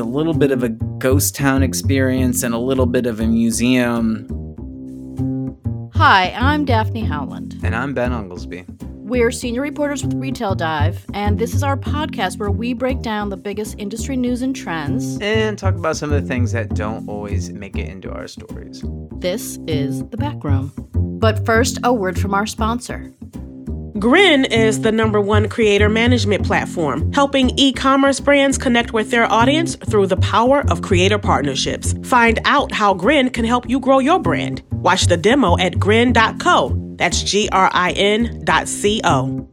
It's a little bit of a ghost town experience and a little bit of a museum. Hi, I'm Daphne Howland. And I'm Ben Unglesbee. We're senior reporters with Retail Dive, and this is our podcast where we break down the biggest industry news and trends and talk about some of the things that don't always make it into our stories. This is The Back Room. But first, a word from our sponsor. Grin is the number one creator management platform, helping e commerce brands connect with their audience through the power of creator partnerships. Find out how Grin can help you grow your brand. Watch the demo at grin.co. That's G R I N dot C O.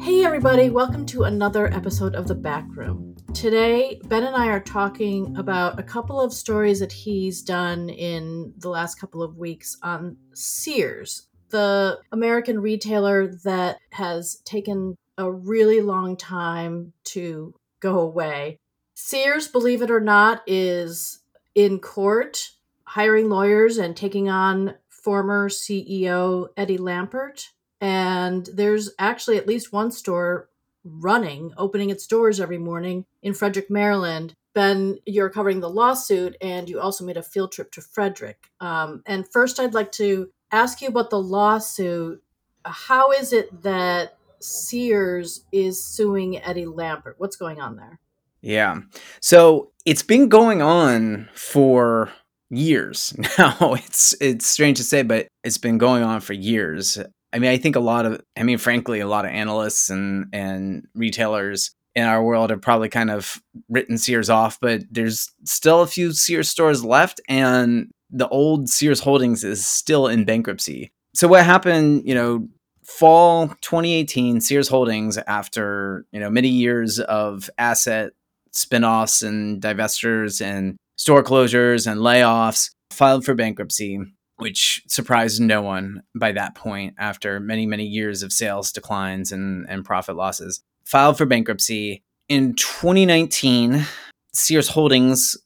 Hey, everybody, welcome to another episode of The Back Room. Today, Ben and I are talking about a couple of stories that he's done in the last couple of weeks on Sears, the American retailer that has taken a really long time to go away. Sears, believe it or not, is in court hiring lawyers and taking on former CEO Eddie Lampert. And there's actually at least one store running, opening its doors every morning in Frederick, Maryland. Ben, you're covering the lawsuit and you also made a field trip to Frederick. Um, and first, I'd like to ask you about the lawsuit. How is it that Sears is suing Eddie Lampert? What's going on there? Yeah. So it's been going on for years now. It's it's strange to say, but it's been going on for years. I mean, I think a lot of I mean, frankly, a lot of analysts and and retailers in our world have probably kind of written Sears off, but there's still a few Sears stores left and the old Sears Holdings is still in bankruptcy. So what happened, you know, fall 2018 Sears Holdings after, you know, many years of asset spin-offs and divestors and store closures and layoffs, filed for bankruptcy, which surprised no one by that point after many, many years of sales declines and, and profit losses. Filed for bankruptcy. In 2019, Sears Holdings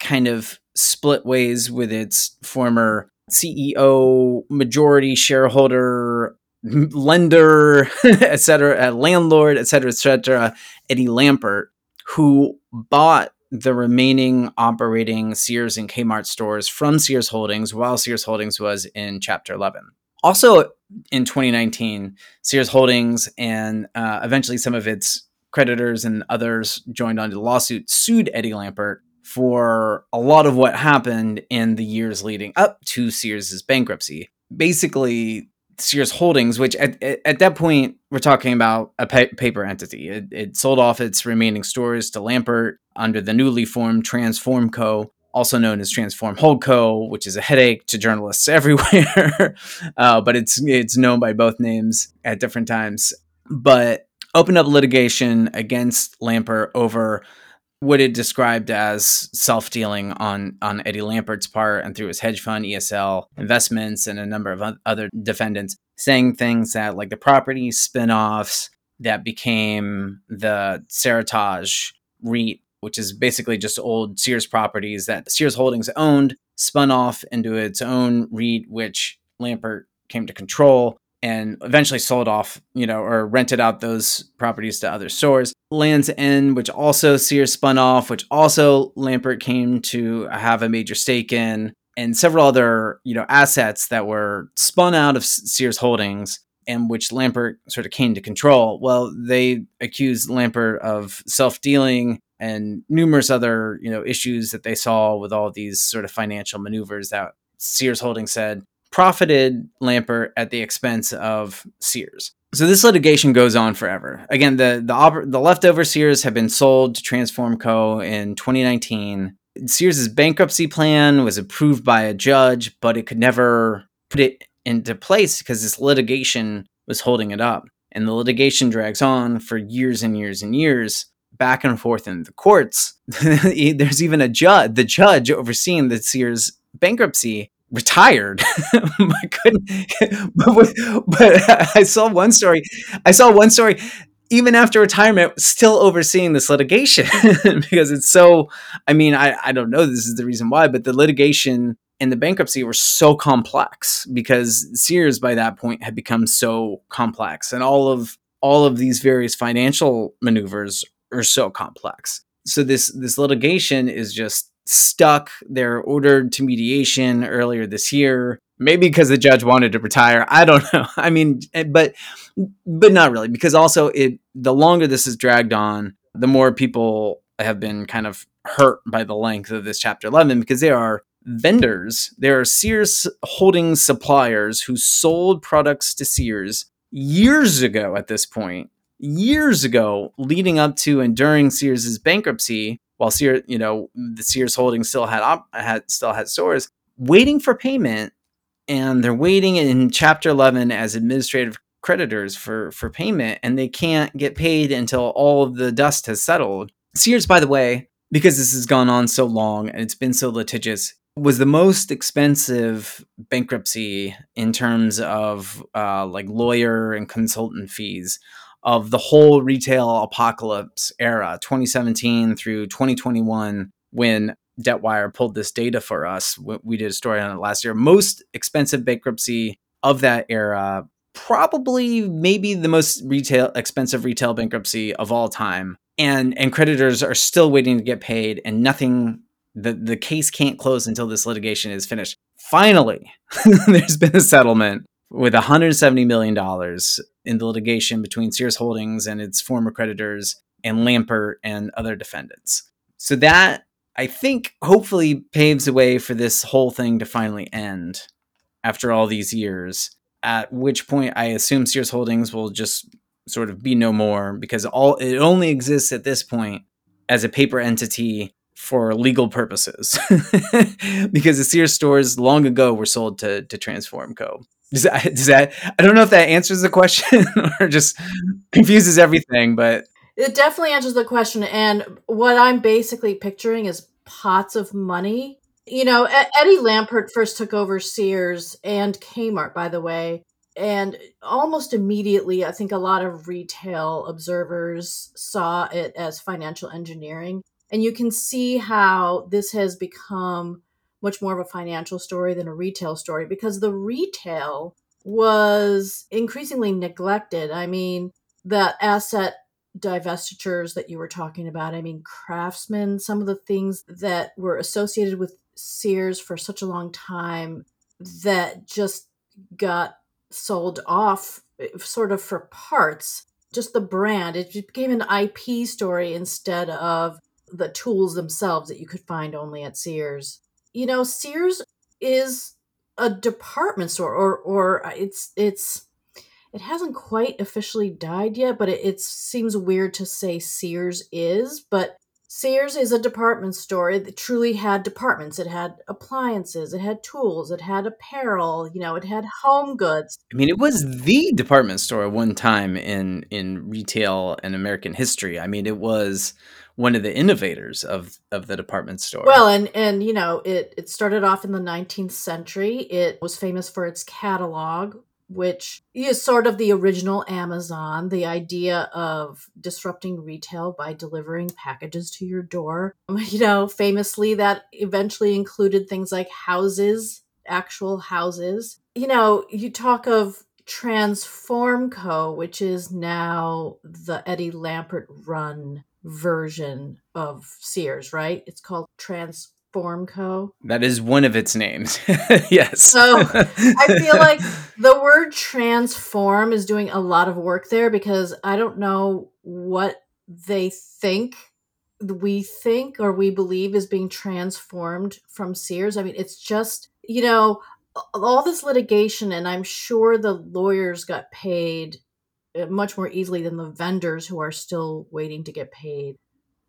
kind of split ways with its former CEO, majority shareholder, lender, et cetera, landlord, et cetera, et cetera, Eddie Lampert, who bought the remaining operating Sears and Kmart stores from Sears Holdings while Sears Holdings was in Chapter 11. Also in 2019, Sears Holdings and uh, eventually some of its creditors and others joined onto the lawsuit, sued Eddie Lampert for a lot of what happened in the years leading up to Sears's bankruptcy. Basically, Sears Holdings, which at, at that point we're talking about a pa- paper entity. It, it, sold off its remaining stores to Lampert under the newly formed Transform Co., also known as Transform Holdco, which is a headache to journalists everywhere. uh, but it's it's known by both names at different times. But opened up litigation against Lampert over what it described as self dealing on on Eddie Lampert's part and through his hedge fund, ESL investments, and a number of other defendants, saying things that like the property spinoffs that became the Seritage REIT, which is basically just old Sears properties that Sears Holdings owned, spun off into its own REIT, which Lampert came to control and eventually sold off, you know, or rented out those properties to other stores. Lands End, which also Sears spun off, which also Lampert came to have a major stake in, and several other, you know, assets that were spun out of Sears Holdings and which Lampert sort of came to control. Well, they accused Lampert of self-dealing and numerous other, you know, issues that they saw with all these sort of financial maneuvers that Sears Holdings said profited Lampert at the expense of Sears. So this litigation goes on forever. Again, the the the leftover Sears have been sold to Transform Co. in 2019. Sears' bankruptcy plan was approved by a judge, but it could never put it into place because this litigation was holding it up. And the litigation drags on for years and years and years, back and forth in the courts. There's even a judge, the judge overseeing the Sears bankruptcy retired. My goodness. but, but I saw one story. I saw one story even after retirement still overseeing this litigation because it's so i mean I, I don't know this is the reason why but the litigation and the bankruptcy were so complex because sears by that point had become so complex and all of all of these various financial maneuvers are so complex. So this this litigation is just stuck. They're ordered to mediation earlier this year. Maybe because the judge wanted to retire. I don't know. I mean, eh, but but not really because also it the longer this is dragged on, the more people have been kind of hurt by the length of this chapter 11 because there are vendors, there are Sears holding suppliers who sold products to Sears years ago at this point, years ago, leading up to and during Sears's bankruptcy, while Sears, you know, the Sears holding still had op- had still had stores, waiting for payment, and they're waiting in Chapter 11 as administrative creditors for for payment, and they can't get paid until all of the dust has settled. Sears, by the way, because this has gone on so long and it's been so litigious, was the most expensive bankruptcy in terms of uh, like lawyer and consultant fees of the whole retail apocalypse era 2017 through 2021 when debtwire pulled this data for us. We did a story on it last year. Most expensive bankruptcy of that era probably maybe the most retail expensive retail bankruptcy of all time. And and creditors are still waiting to get paid and nothing the the case can't close until this litigation is finished. Finally, there's been a settlement with 170 million dollars in the litigation between Sears Holdings and its former creditors and Lampert and other defendants. So that I think hopefully paves the way for this whole thing to finally end after all these years. At which point I assume Sears Holdings will just sort of be no more because all it only exists at this point as a paper entity for legal purposes because the Sears stores long ago were sold to to Transform Co. Does that, does that I don't know if that answers the question or just confuses everything, but it definitely answers the question. And what I'm basically picturing is pots of money. You know, Eddie Lampert first took over Sears and Kmart, by the way. And almost immediately, I think a lot of retail observers saw it as financial engineering and you can see how this has become much more of a financial story than a retail story because the retail was increasingly neglected. I mean, the asset divestitures that you were talking about, I mean, Craftsman, some of the things that were associated with Sears for such a long time that just got sold off sort of for parts just the brand it became an ip story instead of the tools themselves that you could find only at Sears. You know, Sears is a department store or or uh, it's it's it hasn't quite officially died yet, but it, it seems weird to say Sears is, but Sears is a department store. It truly had departments. It had appliances, it had tools, it had apparel, you know, it had home goods. I mean, it was the department store one time in in retail and American history. I mean, it was one of the innovators of of the department store. Well, and and you know, it it started off in the 19th century. It was famous for its catalog, which is sort of the original Amazon, the idea of disrupting retail by delivering packages to your door. You know, famously that eventually included things like houses, actual houses. You know, you talk of Transform Co., which is now the Eddie Lampert run version of Sears, right? It's called Transform Co. That is one of its names. yes. So I feel like the word transform is doing a lot of work there because I don't know what they think we think or we believe is being transformed from Sears. I mean, it's just, you know, all this litigation, and I'm sure the lawyers got paid Uh, much more easily than the vendors who are still waiting to get paid.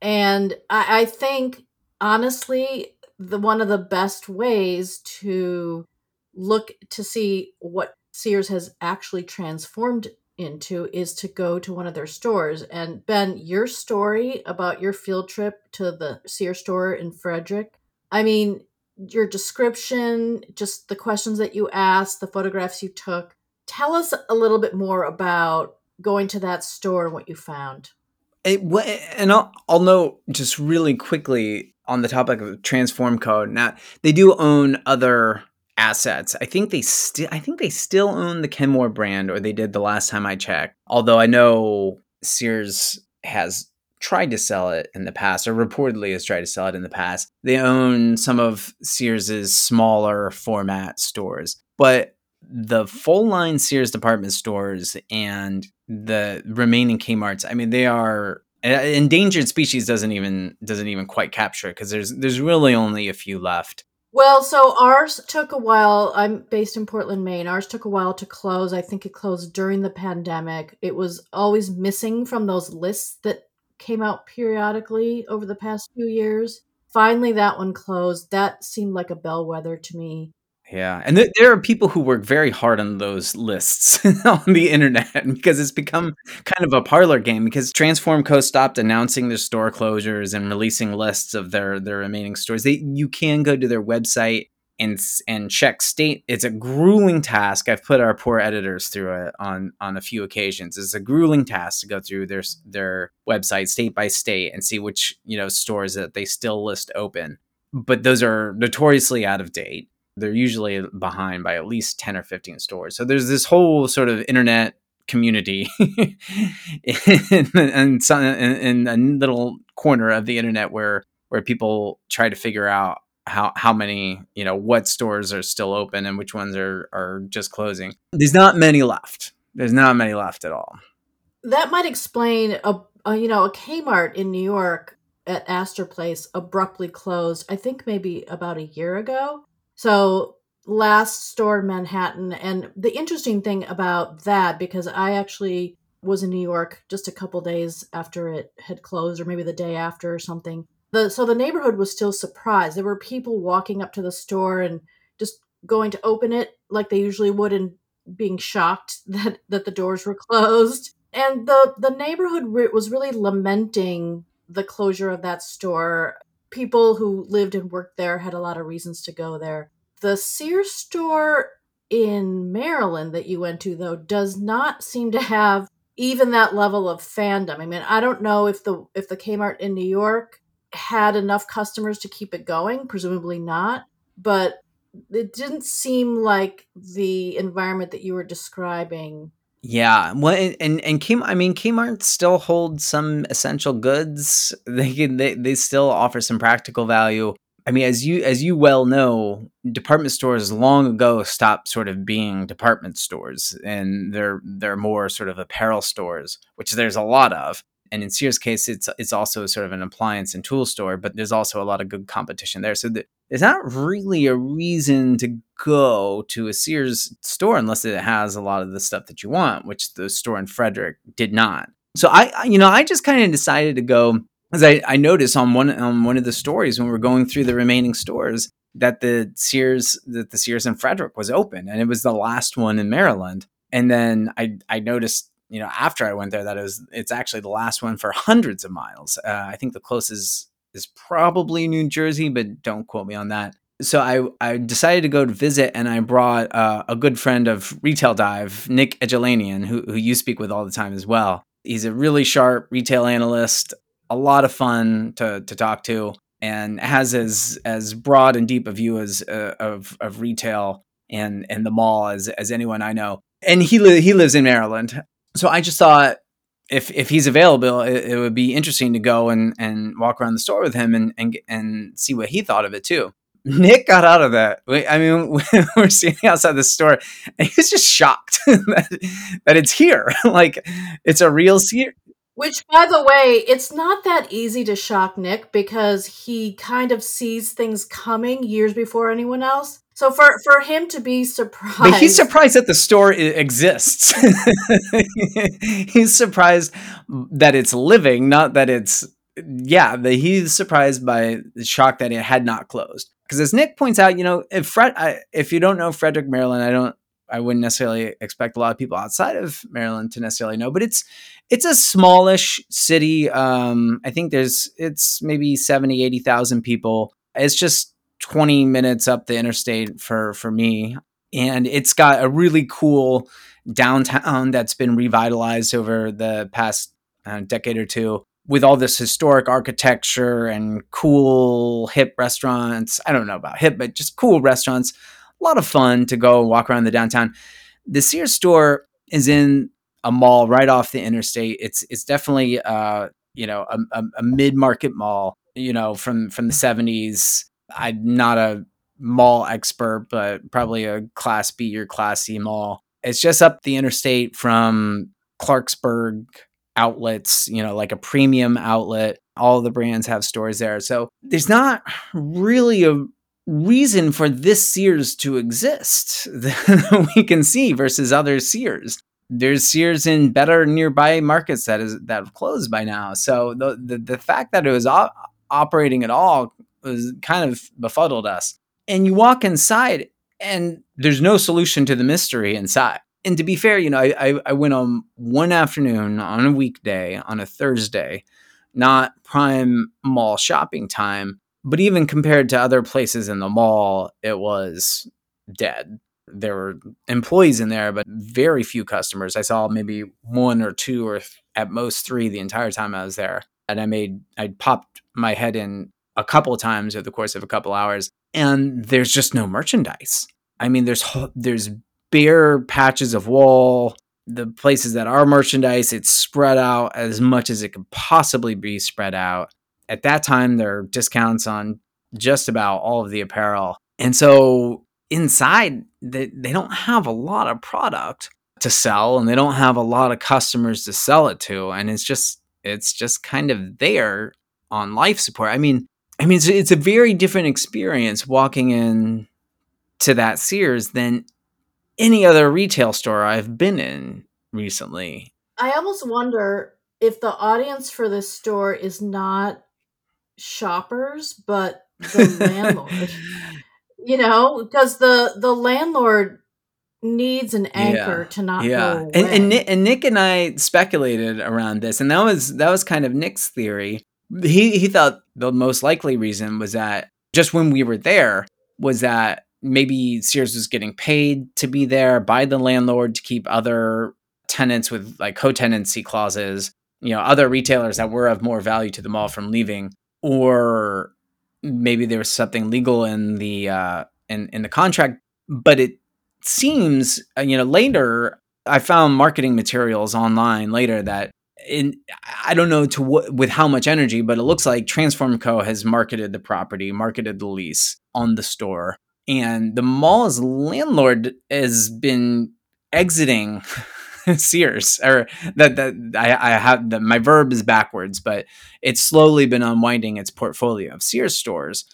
And I, I think, honestly, the one of the best ways to look to see what Sears has actually transformed into is to go to one of their stores. And Ben, your story about your field trip to the Sears store in Frederick, I mean, your description, just the questions that you asked, the photographs you took. Tell us a little bit more about going to that store and what you found. It, and I'll, I'll note just really quickly on the topic of Transform Co. Now they do own other assets. I think they still I think they still own the Kenmore brand or they did the last time I checked. Although I know Sears has tried to sell it in the past or reportedly has tried to sell it in the past. They own some of Sears's smaller format stores. But the full line Sears department stores and the remaining Kmart's, I mean they are uh, endangered species doesn't even doesn't even quite capture it because there's there's really only a few left well, so ours took a while. I'm based in Portland, Maine. Ours took a while to close. I think it closed during the pandemic. It was always missing from those lists that came out periodically over the past few years. Finally, that one closed. That seemed like a bellwether to me. Yeah, and th- there are people who work very hard on those lists on the internet because it's become kind of a parlor game. Because Transform Co. stopped announcing their store closures and releasing lists of their their remaining stores. They you can go to their website and and check state. It's a grueling task. I've put our poor editors through it on on a few occasions. It's a grueling task to go through their their website state by state and see which you know stores that they still list open. But those are notoriously out of date they're usually behind by at least 10 or 15 stores. So there's this whole sort of internet community in, in, in, in, a little corner of the internet where where people try to figure out how how many you know what stores are still open and which ones are are just closing. There's not many left. There's not many left at all. That might explain a, a you know a Kmart in New York at Astor Place abruptly closed. I think maybe about a year ago so last store in Manhattan. And the interesting thing about that, because I actually was in New York just a couple days after it had closed, or maybe the day after or something. The so the neighborhood was still surprised. There were people walking up to the store and just going to open it like they usually would and being shocked that that the doors were closed. And the the neighborhood was really lamenting the closure of that store people who lived and worked there had a lot of reasons to go there. The Sears store in Maryland that you went to, though, does not seem to have even that level of fandom. I mean, I don't know if the if the Kmart in New York had enough customers to keep it going. Presumably not, but it didn't seem like the environment that you were describing yeah, well, and and Kmart, I mean, Kmart still holds some essential goods. They can they they still offer some practical value. I mean, as you as you well know, department stores long ago stopped sort of being department stores, and they're they're more sort of apparel stores, which there's a lot of. And in Sears' case, it's it's also sort of an appliance and tool store, but there's also a lot of good competition there. So the, there's not really a reason to go to a Sears store unless it has a lot of the stuff that you want, which the store in Frederick did not. So I, you know, I just kind of decided to go because I, I noticed on one on one of the stories when we are going through the remaining stores that the Sears that the Sears in Frederick was open and it was the last one in Maryland. And then I I noticed you know after I went there that it was it's actually the last one for hundreds of miles. Uh, I think the closest is probably New Jersey, but don't quote me on that. So I, I decided to go to visit, and I brought uh, a good friend of Retail Dive, Nick Egelanian, who, who you speak with all the time as well. He's a really sharp retail analyst, a lot of fun to, to talk to, and has as as broad and deep a view as uh, of of retail and and the mall as as anyone I know. And he li- he lives in Maryland, so I just thought if if he's available, it, it, would be interesting to go and, and walk around the store with him and, and and see what he thought of it too. Nick got out of that. I mean, we're standing outside the store, and he's just shocked that, that it's here. like it's a real Sears. Which, by the way, it's not that easy to shock Nick because he kind of sees things coming years before anyone else. So for for him to be surprised, but he's surprised that the store exists. he's surprised that it's living, not that it's yeah. The, he's surprised by the shock that it had not closed. Because as Nick points out, you know, if Fred, I, if you don't know Frederick, Maryland, I don't, I wouldn't necessarily expect a lot of people outside of Maryland to necessarily know, but it's it's a smallish city. Um, I think there's it's maybe 70, 80,000 people. It's just 20 minutes up the interstate for for me and it's got a really cool downtown that's been revitalized over the past uh, decade or two with all this historic architecture and cool hip restaurants i don't know about hip but just cool restaurants a lot of fun to go walk around the downtown. The Sears store is in a mall right off the interstate. It's it's definitely uh you know a, a, a mid market mall. You know from from the seventies. I'm not a mall expert, but probably a class B or class C mall. It's just up the interstate from Clarksburg outlets, you know, like a premium outlet. All the brands have stores there. So there's not really a reason for this Sears to exist that we can see versus other Sears. There's Sears in better nearby markets that is that have closed by now. So the the, the fact that it was op- operating at all was kind of befuddled us. And you walk inside, and there's no solution to the mystery inside. And to be fair, you know, I, I went on one afternoon on a weekday on a Thursday, not prime mall shopping time. But even compared to other places in the mall, it was dead. There were employees in there, but very few customers. I saw maybe one or two or at most three the entire time I was there. And I made, I popped my head in a couple times over the course of a couple hours and there's just no merchandise. I mean, there's there's bare patches of wall. The places that are merchandise, it's spread out as much as it could possibly be spread out. At that time, there are discounts on just about all of the apparel, and so inside they, they don't have a lot of product to sell, and they don't have a lot of customers to sell it to, and it's just it's just kind of there on life support. I mean, I mean, it's, it's a very different experience walking in to that Sears than any other retail store I've been in recently. I almost wonder if the audience for this store is not shoppers, but the landlord. You know, because the the landlord needs an anchor yeah, to not yeah. go away. And, and Nick, and Nick and I speculated around this, and that was that was kind of Nick's theory he he thought the most likely reason was that just when we were there was that maybe Sears was getting paid to be there by the landlord to keep other tenants with like co-tenancy clauses, you know, other retailers that were of more value to the mall from leaving, or maybe there was something legal in the uh, in in the contract. But it seems, uh, you know, later I found marketing materials online later that in I don't know to what with how much energy, but it looks like Transform Co has marketed the property, marketed the lease on the store, and the mall's landlord has been exiting Sears, or that that I, I have my verb is backwards, but it's slowly been unwinding its portfolio of Sears stores.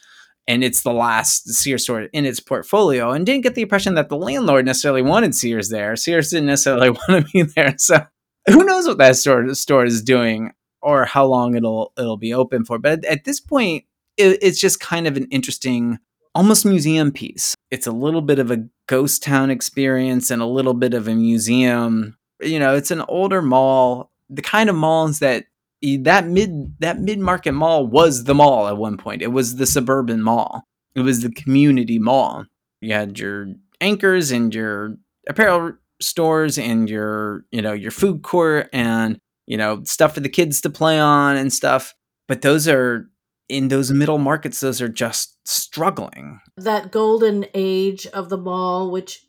And it's the last Sears store in its portfolio, and didn't get the impression that the landlord necessarily wanted Sears there. Sears didn't necessarily want to be there, so who knows what that store store is doing or how long it'll it'll be open for. But at, at this point, it, it's just kind of an interesting, almost museum piece. It's a little bit of a ghost town experience and a little bit of a museum. You know, it's an older mall, the kind of malls that that mid that mid market mall was the mall at one point. It was the suburban mall. It was the community mall. You had your anchors and your apparel stores and your you know your food court and you know stuff for the kids to play on and stuff but those are in those middle markets those are just struggling. That golden age of the mall which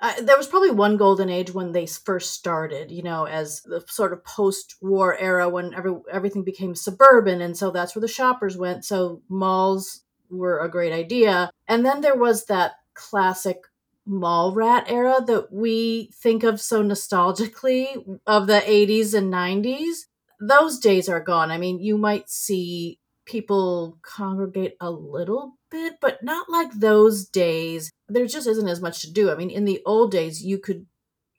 uh, there was probably one golden age when they first started you know as the sort of post-war era when every, everything became suburban and so that's where the shoppers went. So malls were a great idea. And then there was that classic mall rat era that we think of so nostalgically of the 80s and 90s those days are gone. I mean you might see people congregate a little bit but not like those days. There just isn't as much to do. I mean in the old days you could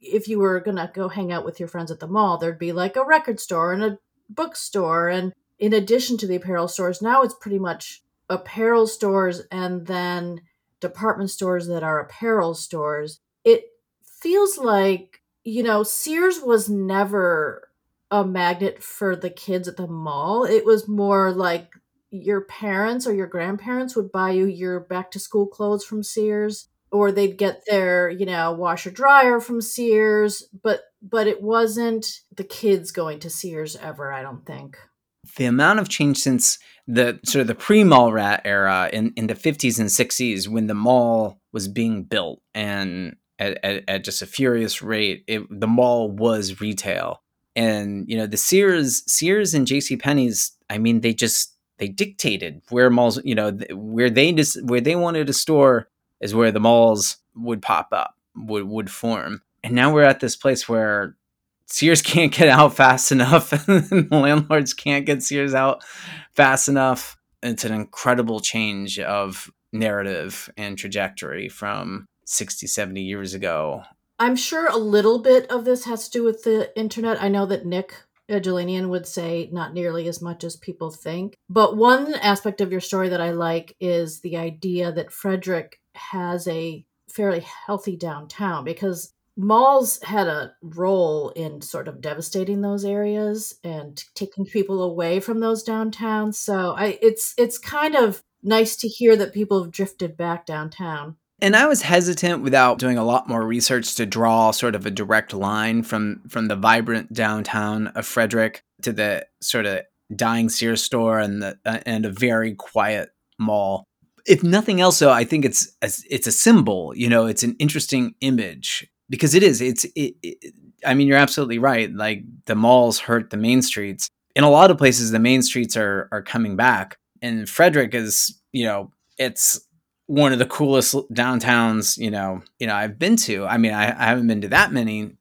if you were gonna go hang out with your friends at the mall there'd be like a record store and a bookstore and in addition to the apparel stores now it's pretty much apparel stores and then department stores that are apparel stores, it feels like, you know, Sears was never a magnet for the kids at the mall. It was more like your parents or your grandparents would buy you your back to school clothes from Sears or they'd get their, you know, washer dryer from Sears, but but it wasn't the kids going to Sears ever, I don't think. The amount of change since the sort of the pre-mall rat era in, in the 50s and 60s when the mall was being built and at, at, at just a furious rate it, the mall was retail and you know the sears sears and jc penney's i mean they just they dictated where malls you know where they just where they wanted a store is where the malls would pop up would would form and now we're at this place where Sears can't get out fast enough, and the landlords can't get Sears out fast enough. It's an incredible change of narrative and trajectory from 60, 70 years ago. I'm sure a little bit of this has to do with the internet. I know that Nick Egelanian would say not nearly as much as people think. But one aspect of your story that I like is the idea that Frederick has a fairly healthy downtown because malls had a role in sort of devastating those areas and taking people away from those downtowns. So I it's it's kind of nice to hear that people have drifted back downtown. And I was hesitant without doing a lot more research to draw sort of a direct line from from the vibrant downtown of Frederick to the sort of dying Sears store and the uh, and a very quiet mall. If nothing else, though, I think it's a, it's a symbol. You know, it's an interesting image because it is it's it, it, i mean you're absolutely right like the malls hurt the main streets in a lot of places the main streets are are coming back and frederick is you know it's one of the coolest downtowns you know you know i've been to. I mean i, I haven't been to that many.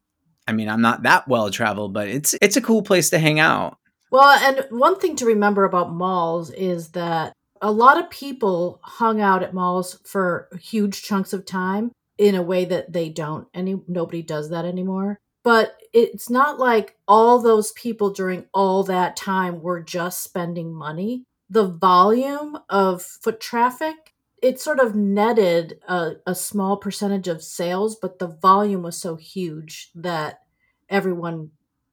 I mean i'm not that well traveled but it's it's a cool place to hang out. Well and one thing to remember about malls is that a lot of people hung out at malls for huge chunks of time in a way that they don't any nobody does that anymore. But it's not like all those people during all that time were just spending money. The volume of foot traffic it sort of netted a, a small percentage of sales but the volume was so huge that everyone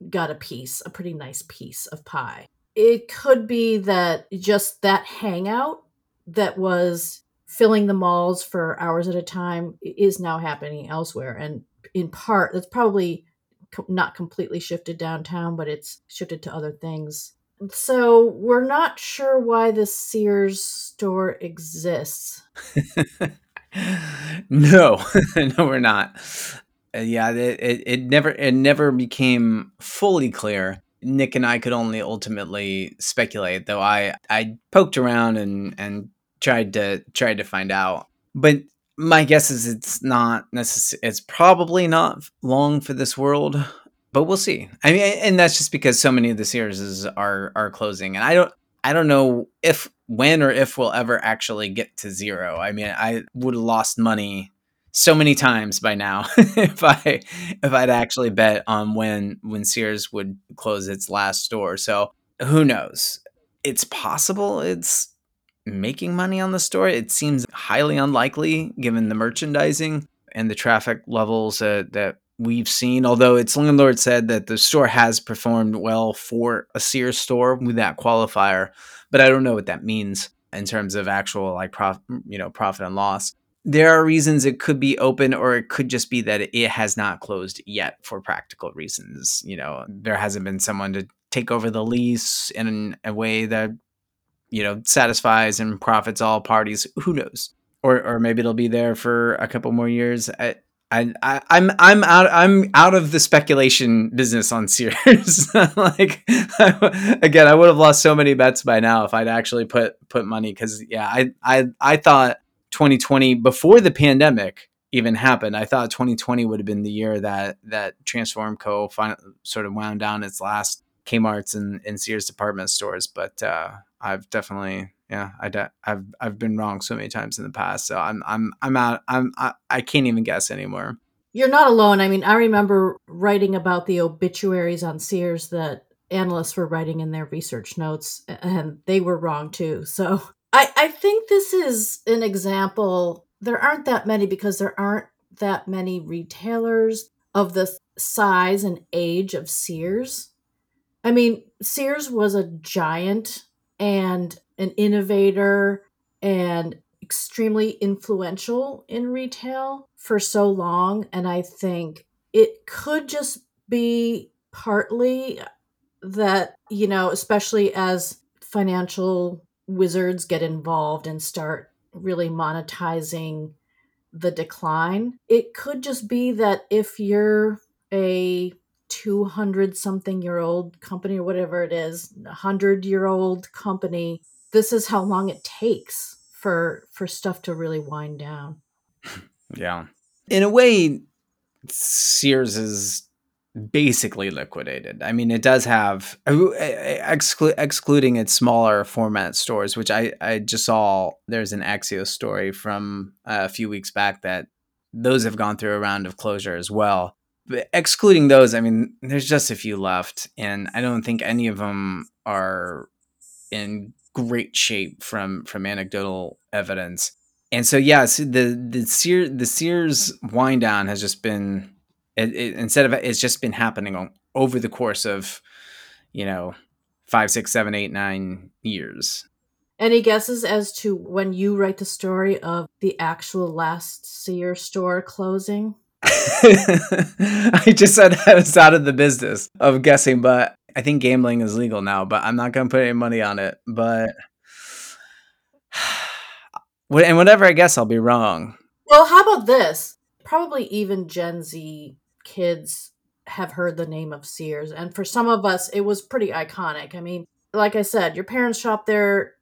got a piece a pretty nice piece of pie. It could be that just that hangout that was filling the malls for hours at a time is now happening elsewhere. And in part that's probably not completely shifted downtown but it's shifted to other things so we're not sure why the sears store exists no no we're not uh, yeah it, it, it never it never became fully clear nick and i could only ultimately speculate though i i poked around and and tried to tried to find out. But my guess is it's not necessary. It's probably not long for this world, but we'll see. I mean, and that's just because so many of the Sears are are closing, and I don't I don't know if when or if we'll ever actually get to zero. I mean, I would have lost money so many times by now if I if I'd actually bet on when when Sears would close its last store. So who knows? It's possible. It's making money on the store. It seems highly unlikely given the merchandising and the traffic levels uh, that we've seen. Although its landlord said that the store has performed well for a Sears store with that qualifier, but I don't know what that means in terms of actual like prof, you know, profit and loss. There are reasons it could be open, or it could just be that it has not closed yet for practical reasons. You know, there hasn't been someone to take over the lease in a way that you know satisfies and profits all parties. Who knows? Or or maybe it'll be there for a couple more years. I, I, I'm I'm out I'm out of the speculation business on Sears. like again, I would have lost so many bets by now if I'd actually put put money because yeah, I I I thought 2020 before the pandemic even happened. I thought 2020 would have been the year that that Transform Co. Fin- sort of wound down its last Kmart's and, and Sears department stores, but uh, I've definitely yeah I I've I've been wrong so many times in the past. So I'm I'm I'm out I'm I, I can't even guess anymore. You're not alone. I mean, I remember writing about the obituaries on Sears that analysts were writing in their research notes, and they were wrong too. So I, I think this is an example. There aren't that many because there aren't that many retailers of the size and age of Sears. I mean, Sears was a giant and an innovator and extremely influential in retail for so long. And I think it could just be partly that, you know, especially as financial wizards get involved and start really monetizing the decline. It could just be that if you're a 200 something year old company or whatever it is, a 100 year old company, this is how long it takes for for stuff to really wind down. Yeah. In a way Sears is basically liquidated. I mean, it does have uh, exclu- excluding its smaller format stores, which I I just saw. There's an Axios story from uh, a few weeks back that those have gone through a round of closure as well. But excluding those, I mean, there's just a few left, and I don't think any of them are in great shape from from anecdotal evidence. And so, yes, the the Sears the Sears wind down has just been it, it, instead of it's just been happening on, over the course of you know five, six, seven, eight, nine years. Any guesses as to when you write the story of the actual last Sears store closing? I just said I was out of the business of guessing, but I think gambling is legal now, but I'm not going to put any money on it. But and whatever I guess, I'll be wrong. Well, how about this? Probably even Gen Z kids have heard the name of Sears. And for some of us, it was pretty iconic. I mean, like I said, your parents shop there,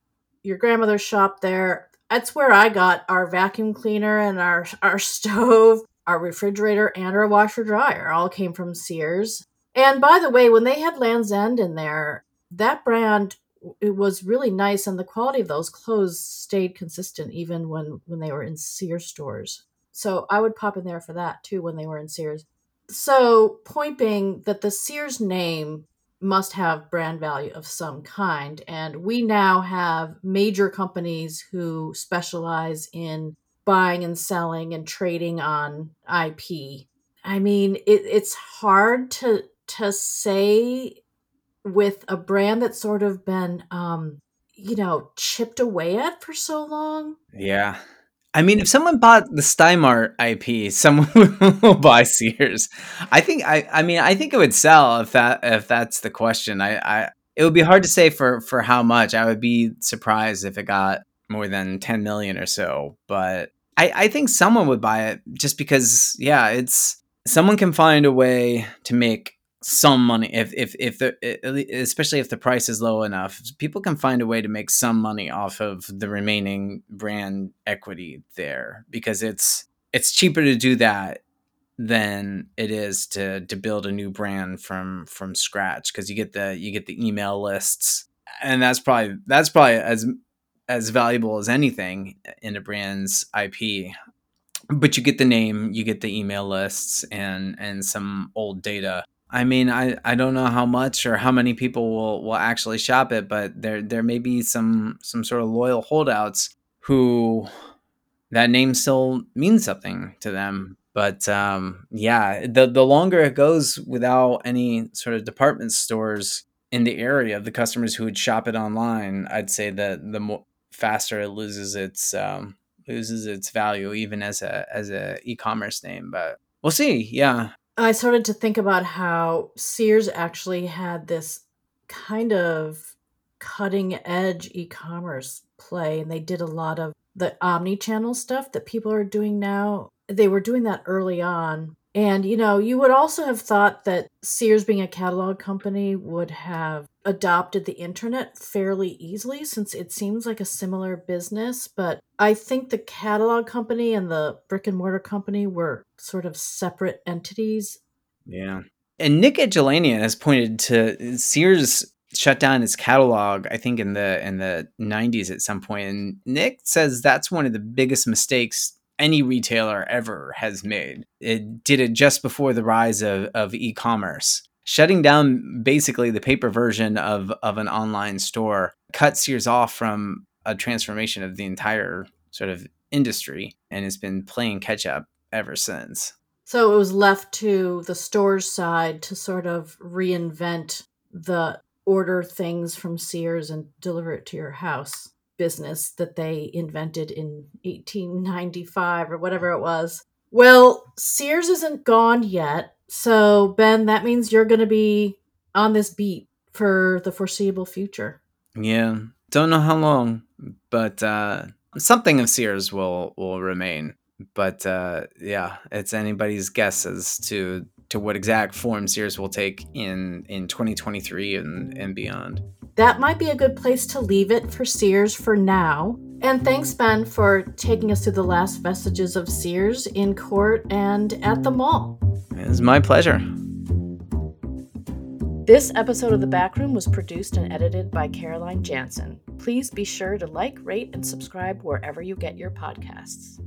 your grandmother shop there. That's where I got our vacuum cleaner and our, our stove, our refrigerator, and our washer dryer all came from Sears. And by the way, when they had Land's End in there, that brand it was really nice and the quality of those clothes stayed consistent even when when they were in Sears stores. So I would pop in there for that too when they were in Sears. So, point being that the Sears name must have brand value of some kind. And we now have major companies who specialize in buying and selling and trading on IP. I mean, it, it's hard to to say with a brand that's sort of been um, you know, chipped away at for so long. Yeah. I mean, if someone bought the Stein Mart IP, someone will buy Sears. I think I I mean I think it would sell if that if that's the question. I, I it would be hard to say for for how much. I would be surprised if it got more than 10 million or so, but I I think someone would buy it just because yeah, it's someone can find a way to make some money if if if the especially if the price is low enough people can find a way to make some money off of the remaining brand equity there because it's it's cheaper to do that than it is to to build a new brand from from scratch because you get the you get the email lists. And that's probably that's probably as as valuable as anything in a brand's IP but you get the name you get the email lists and and some old data I mean, I, I don't know how much or how many people will, will actually shop it, but there there may be some some sort of loyal holdouts who that name still means something to them. But um, yeah, the the longer it goes without any sort of department stores in the area of the customers who would shop it online, I'd say that the more faster it loses its um, loses its value, even as a as a e-commerce name. But we'll see. Yeah, I started to think about how Sears actually had this kind of cutting edge e commerce play, and they did a lot of the omni channel stuff that people are doing now. They were doing that early on. And, you know, you would also have thought that Sears, being a catalog company, would have adopted the internet fairly easily since it seems like a similar business. But I think the catalog company and the brick and mortar company were sort of separate entities. Yeah. And Nick Egelanian has pointed to Sears shut down its catalog i think in the in the 90s at some point and nick says that's one of the biggest mistakes any retailer ever has made it did it just before the rise of, of e-commerce shutting down basically the paper version of of an online store cut Sears off from a transformation of the entire sort of industry and has been playing catch up ever since. So it was left to the store's side to sort of reinvent the order things from Sears and deliver it to your house business that they invented in 1895 or whatever it was. Well, Sears isn't gone yet. So, Ben, that means you're going to be on this beat for the foreseeable future. Yeah. Don't know how long, but uh, something of Sears will will remain. But uh, yeah, it's anybody's guess as to to what exact form Sears will take in in 2023 and and beyond. That might be a good place to leave it for Sears for now. And thanks, Ben, for taking us through the last vestiges of Sears in court and at the mall. It's my pleasure. This episode of The Backroom was produced and edited by Caroline Jansen. Please be sure to like, rate, and subscribe wherever you get your podcasts.